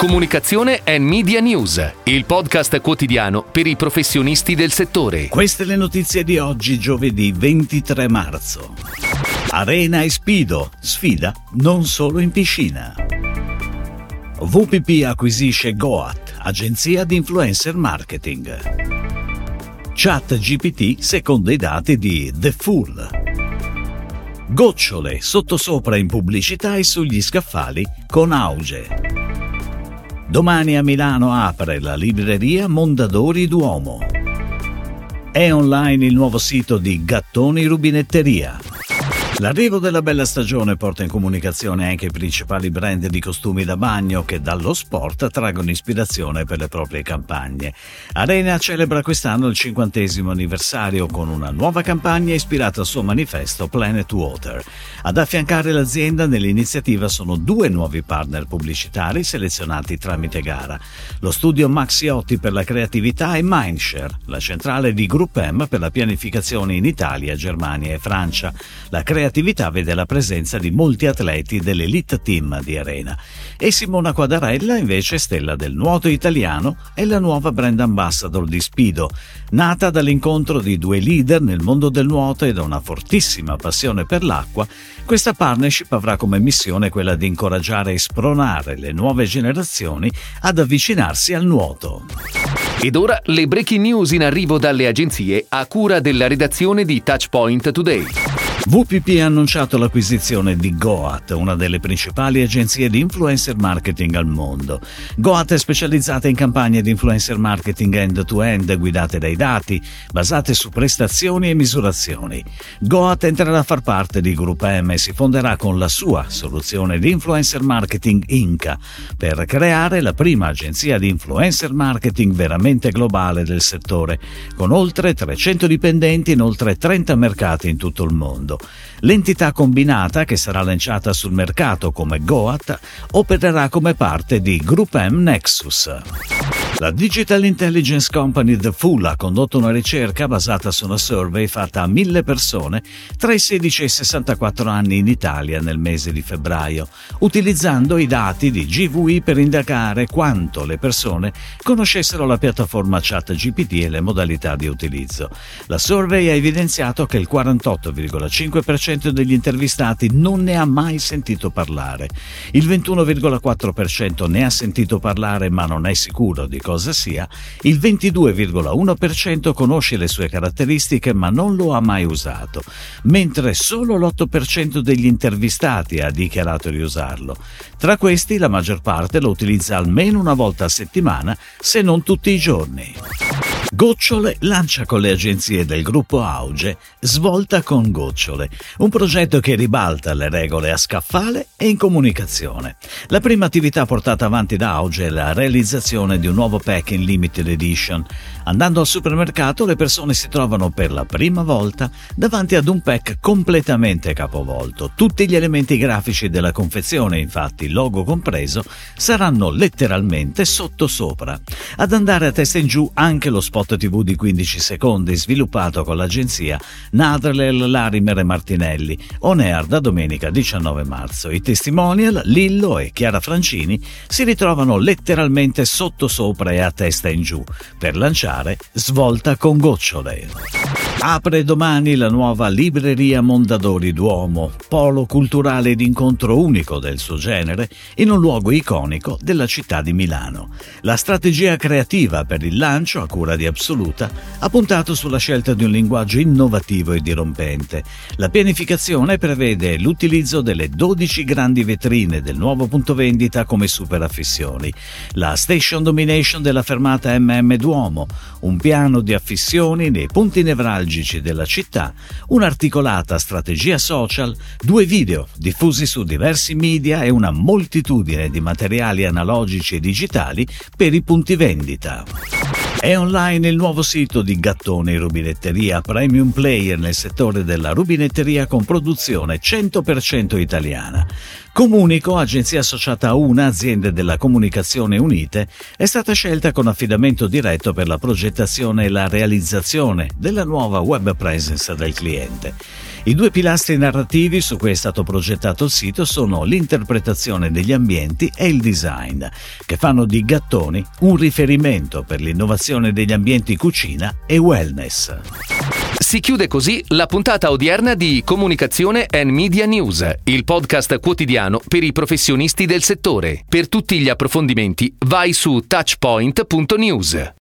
Comunicazione e Media News, il podcast quotidiano per i professionisti del settore. Queste le notizie di oggi, giovedì 23 marzo. Arena e Spido, sfida non solo in piscina. VPP acquisisce Goat, agenzia di influencer marketing. Chat GPT secondo i dati di The Fool. Gocciole sottosopra in pubblicità e sugli scaffali con auge. Domani a Milano apre la libreria Mondadori Duomo. È online il nuovo sito di Gattoni Rubinetteria. L'arrivo della bella stagione porta in comunicazione anche i principali brand di costumi da bagno che dallo sport traggono ispirazione per le proprie campagne. Arena celebra quest'anno il cinquantesimo anniversario con una nuova campagna ispirata al suo manifesto Planet Water. Ad affiancare l'azienda nell'iniziativa sono due nuovi partner pubblicitari selezionati tramite gara. Lo studio Maxiotti per la creatività e Mindshare, la centrale di Group M per la pianificazione in Italia, Germania e Francia. La creatività creatività vede la presenza di molti atleti dell'elite team di Arena e Simona Quadarella, invece stella del nuoto italiano, è la nuova brand ambassador di Spido, nata dall'incontro di due leader nel mondo del nuoto e da una fortissima passione per l'acqua. Questa partnership avrà come missione quella di incoraggiare e spronare le nuove generazioni ad avvicinarsi al nuoto. Ed ora le breaking news in arrivo dalle agenzie a cura della redazione di Touchpoint Today. VPP ha annunciato l'acquisizione di Goat, una delle principali agenzie di influencer marketing al mondo. Goat è specializzata in campagne di influencer marketing end-to-end guidate dai dati, basate su prestazioni e misurazioni. Goat entrerà a far parte di Group M e si fonderà con la sua soluzione di influencer marketing Inca per creare la prima agenzia di influencer marketing veramente globale del settore, con oltre 300 dipendenti in oltre 30 mercati in tutto il mondo mondo. L'entità combinata, che sarà lanciata sul mercato come Goat, opererà come parte di Group M Nexus. La Digital Intelligence Company The Fool ha condotto una ricerca basata su una survey fatta a mille persone tra i 16 e i 64 anni in Italia nel mese di febbraio, utilizzando i dati di GVI per indagare quanto le persone conoscessero la piattaforma ChatGPT e le modalità di utilizzo. La survey ha evidenziato che il 48,5% degli intervistati non ne ha mai sentito parlare, il 21,4% ne ha sentito parlare ma non è sicuro di cosa sia, il 22,1% conosce le sue caratteristiche ma non lo ha mai usato, mentre solo l'8% degli intervistati ha dichiarato di usarlo. Tra questi la maggior parte lo utilizza almeno una volta a settimana, se non tutti i giorni. Gocciole lancia con le agenzie del gruppo Auge Svolta con Gocciole, un progetto che ribalta le regole a scaffale e in comunicazione. La prima attività portata avanti da Auge è la realizzazione di un nuovo pack in limited edition. Andando al supermercato le persone si trovano per la prima volta davanti ad un pack completamente capovolto. Tutti gli elementi grafici della confezione, infatti logo compreso, saranno letteralmente sottosopra. Ad andare a testa in giù anche lo spot spot TV di 15 secondi sviluppato con l'agenzia Nadrel, Larimer e Martinelli, on air da domenica 19 marzo. I testimonial, Lillo e Chiara Francini, si ritrovano letteralmente sottosopra e a testa in giù per lanciare Svolta con gocciole. Apre domani la nuova libreria Mondadori Duomo, polo culturale d'incontro unico del suo genere, in un luogo iconico della città di Milano. La strategia creativa per il lancio, a cura di Absoluta, ha puntato sulla scelta di un linguaggio innovativo e dirompente. La pianificazione prevede l'utilizzo delle 12 grandi vetrine del nuovo punto vendita come super affissioni, la station domination della fermata MM Duomo, un piano di affissioni nei punti nevralgici nevralgici della città, un'articolata strategia social, due video diffusi su diversi media e una moltitudine di materiali analogici e digitali per i punti vendita. È online il nuovo sito di Gattone Rubinetteria, premium player nel settore della rubinetteria con produzione 100% italiana. Comunico, agenzia associata a una, aziende della comunicazione unite, è stata scelta con affidamento diretto per la progettazione e la realizzazione della nuova web presence del cliente. I due pilastri narrativi su cui è stato progettato il sito sono l'interpretazione degli ambienti e il design, che fanno di Gattoni un riferimento per l'innovazione degli ambienti cucina e wellness. Si chiude così la puntata odierna di Comunicazione and Media News, il podcast quotidiano per i professionisti del settore. Per tutti gli approfondimenti vai su touchpoint.news.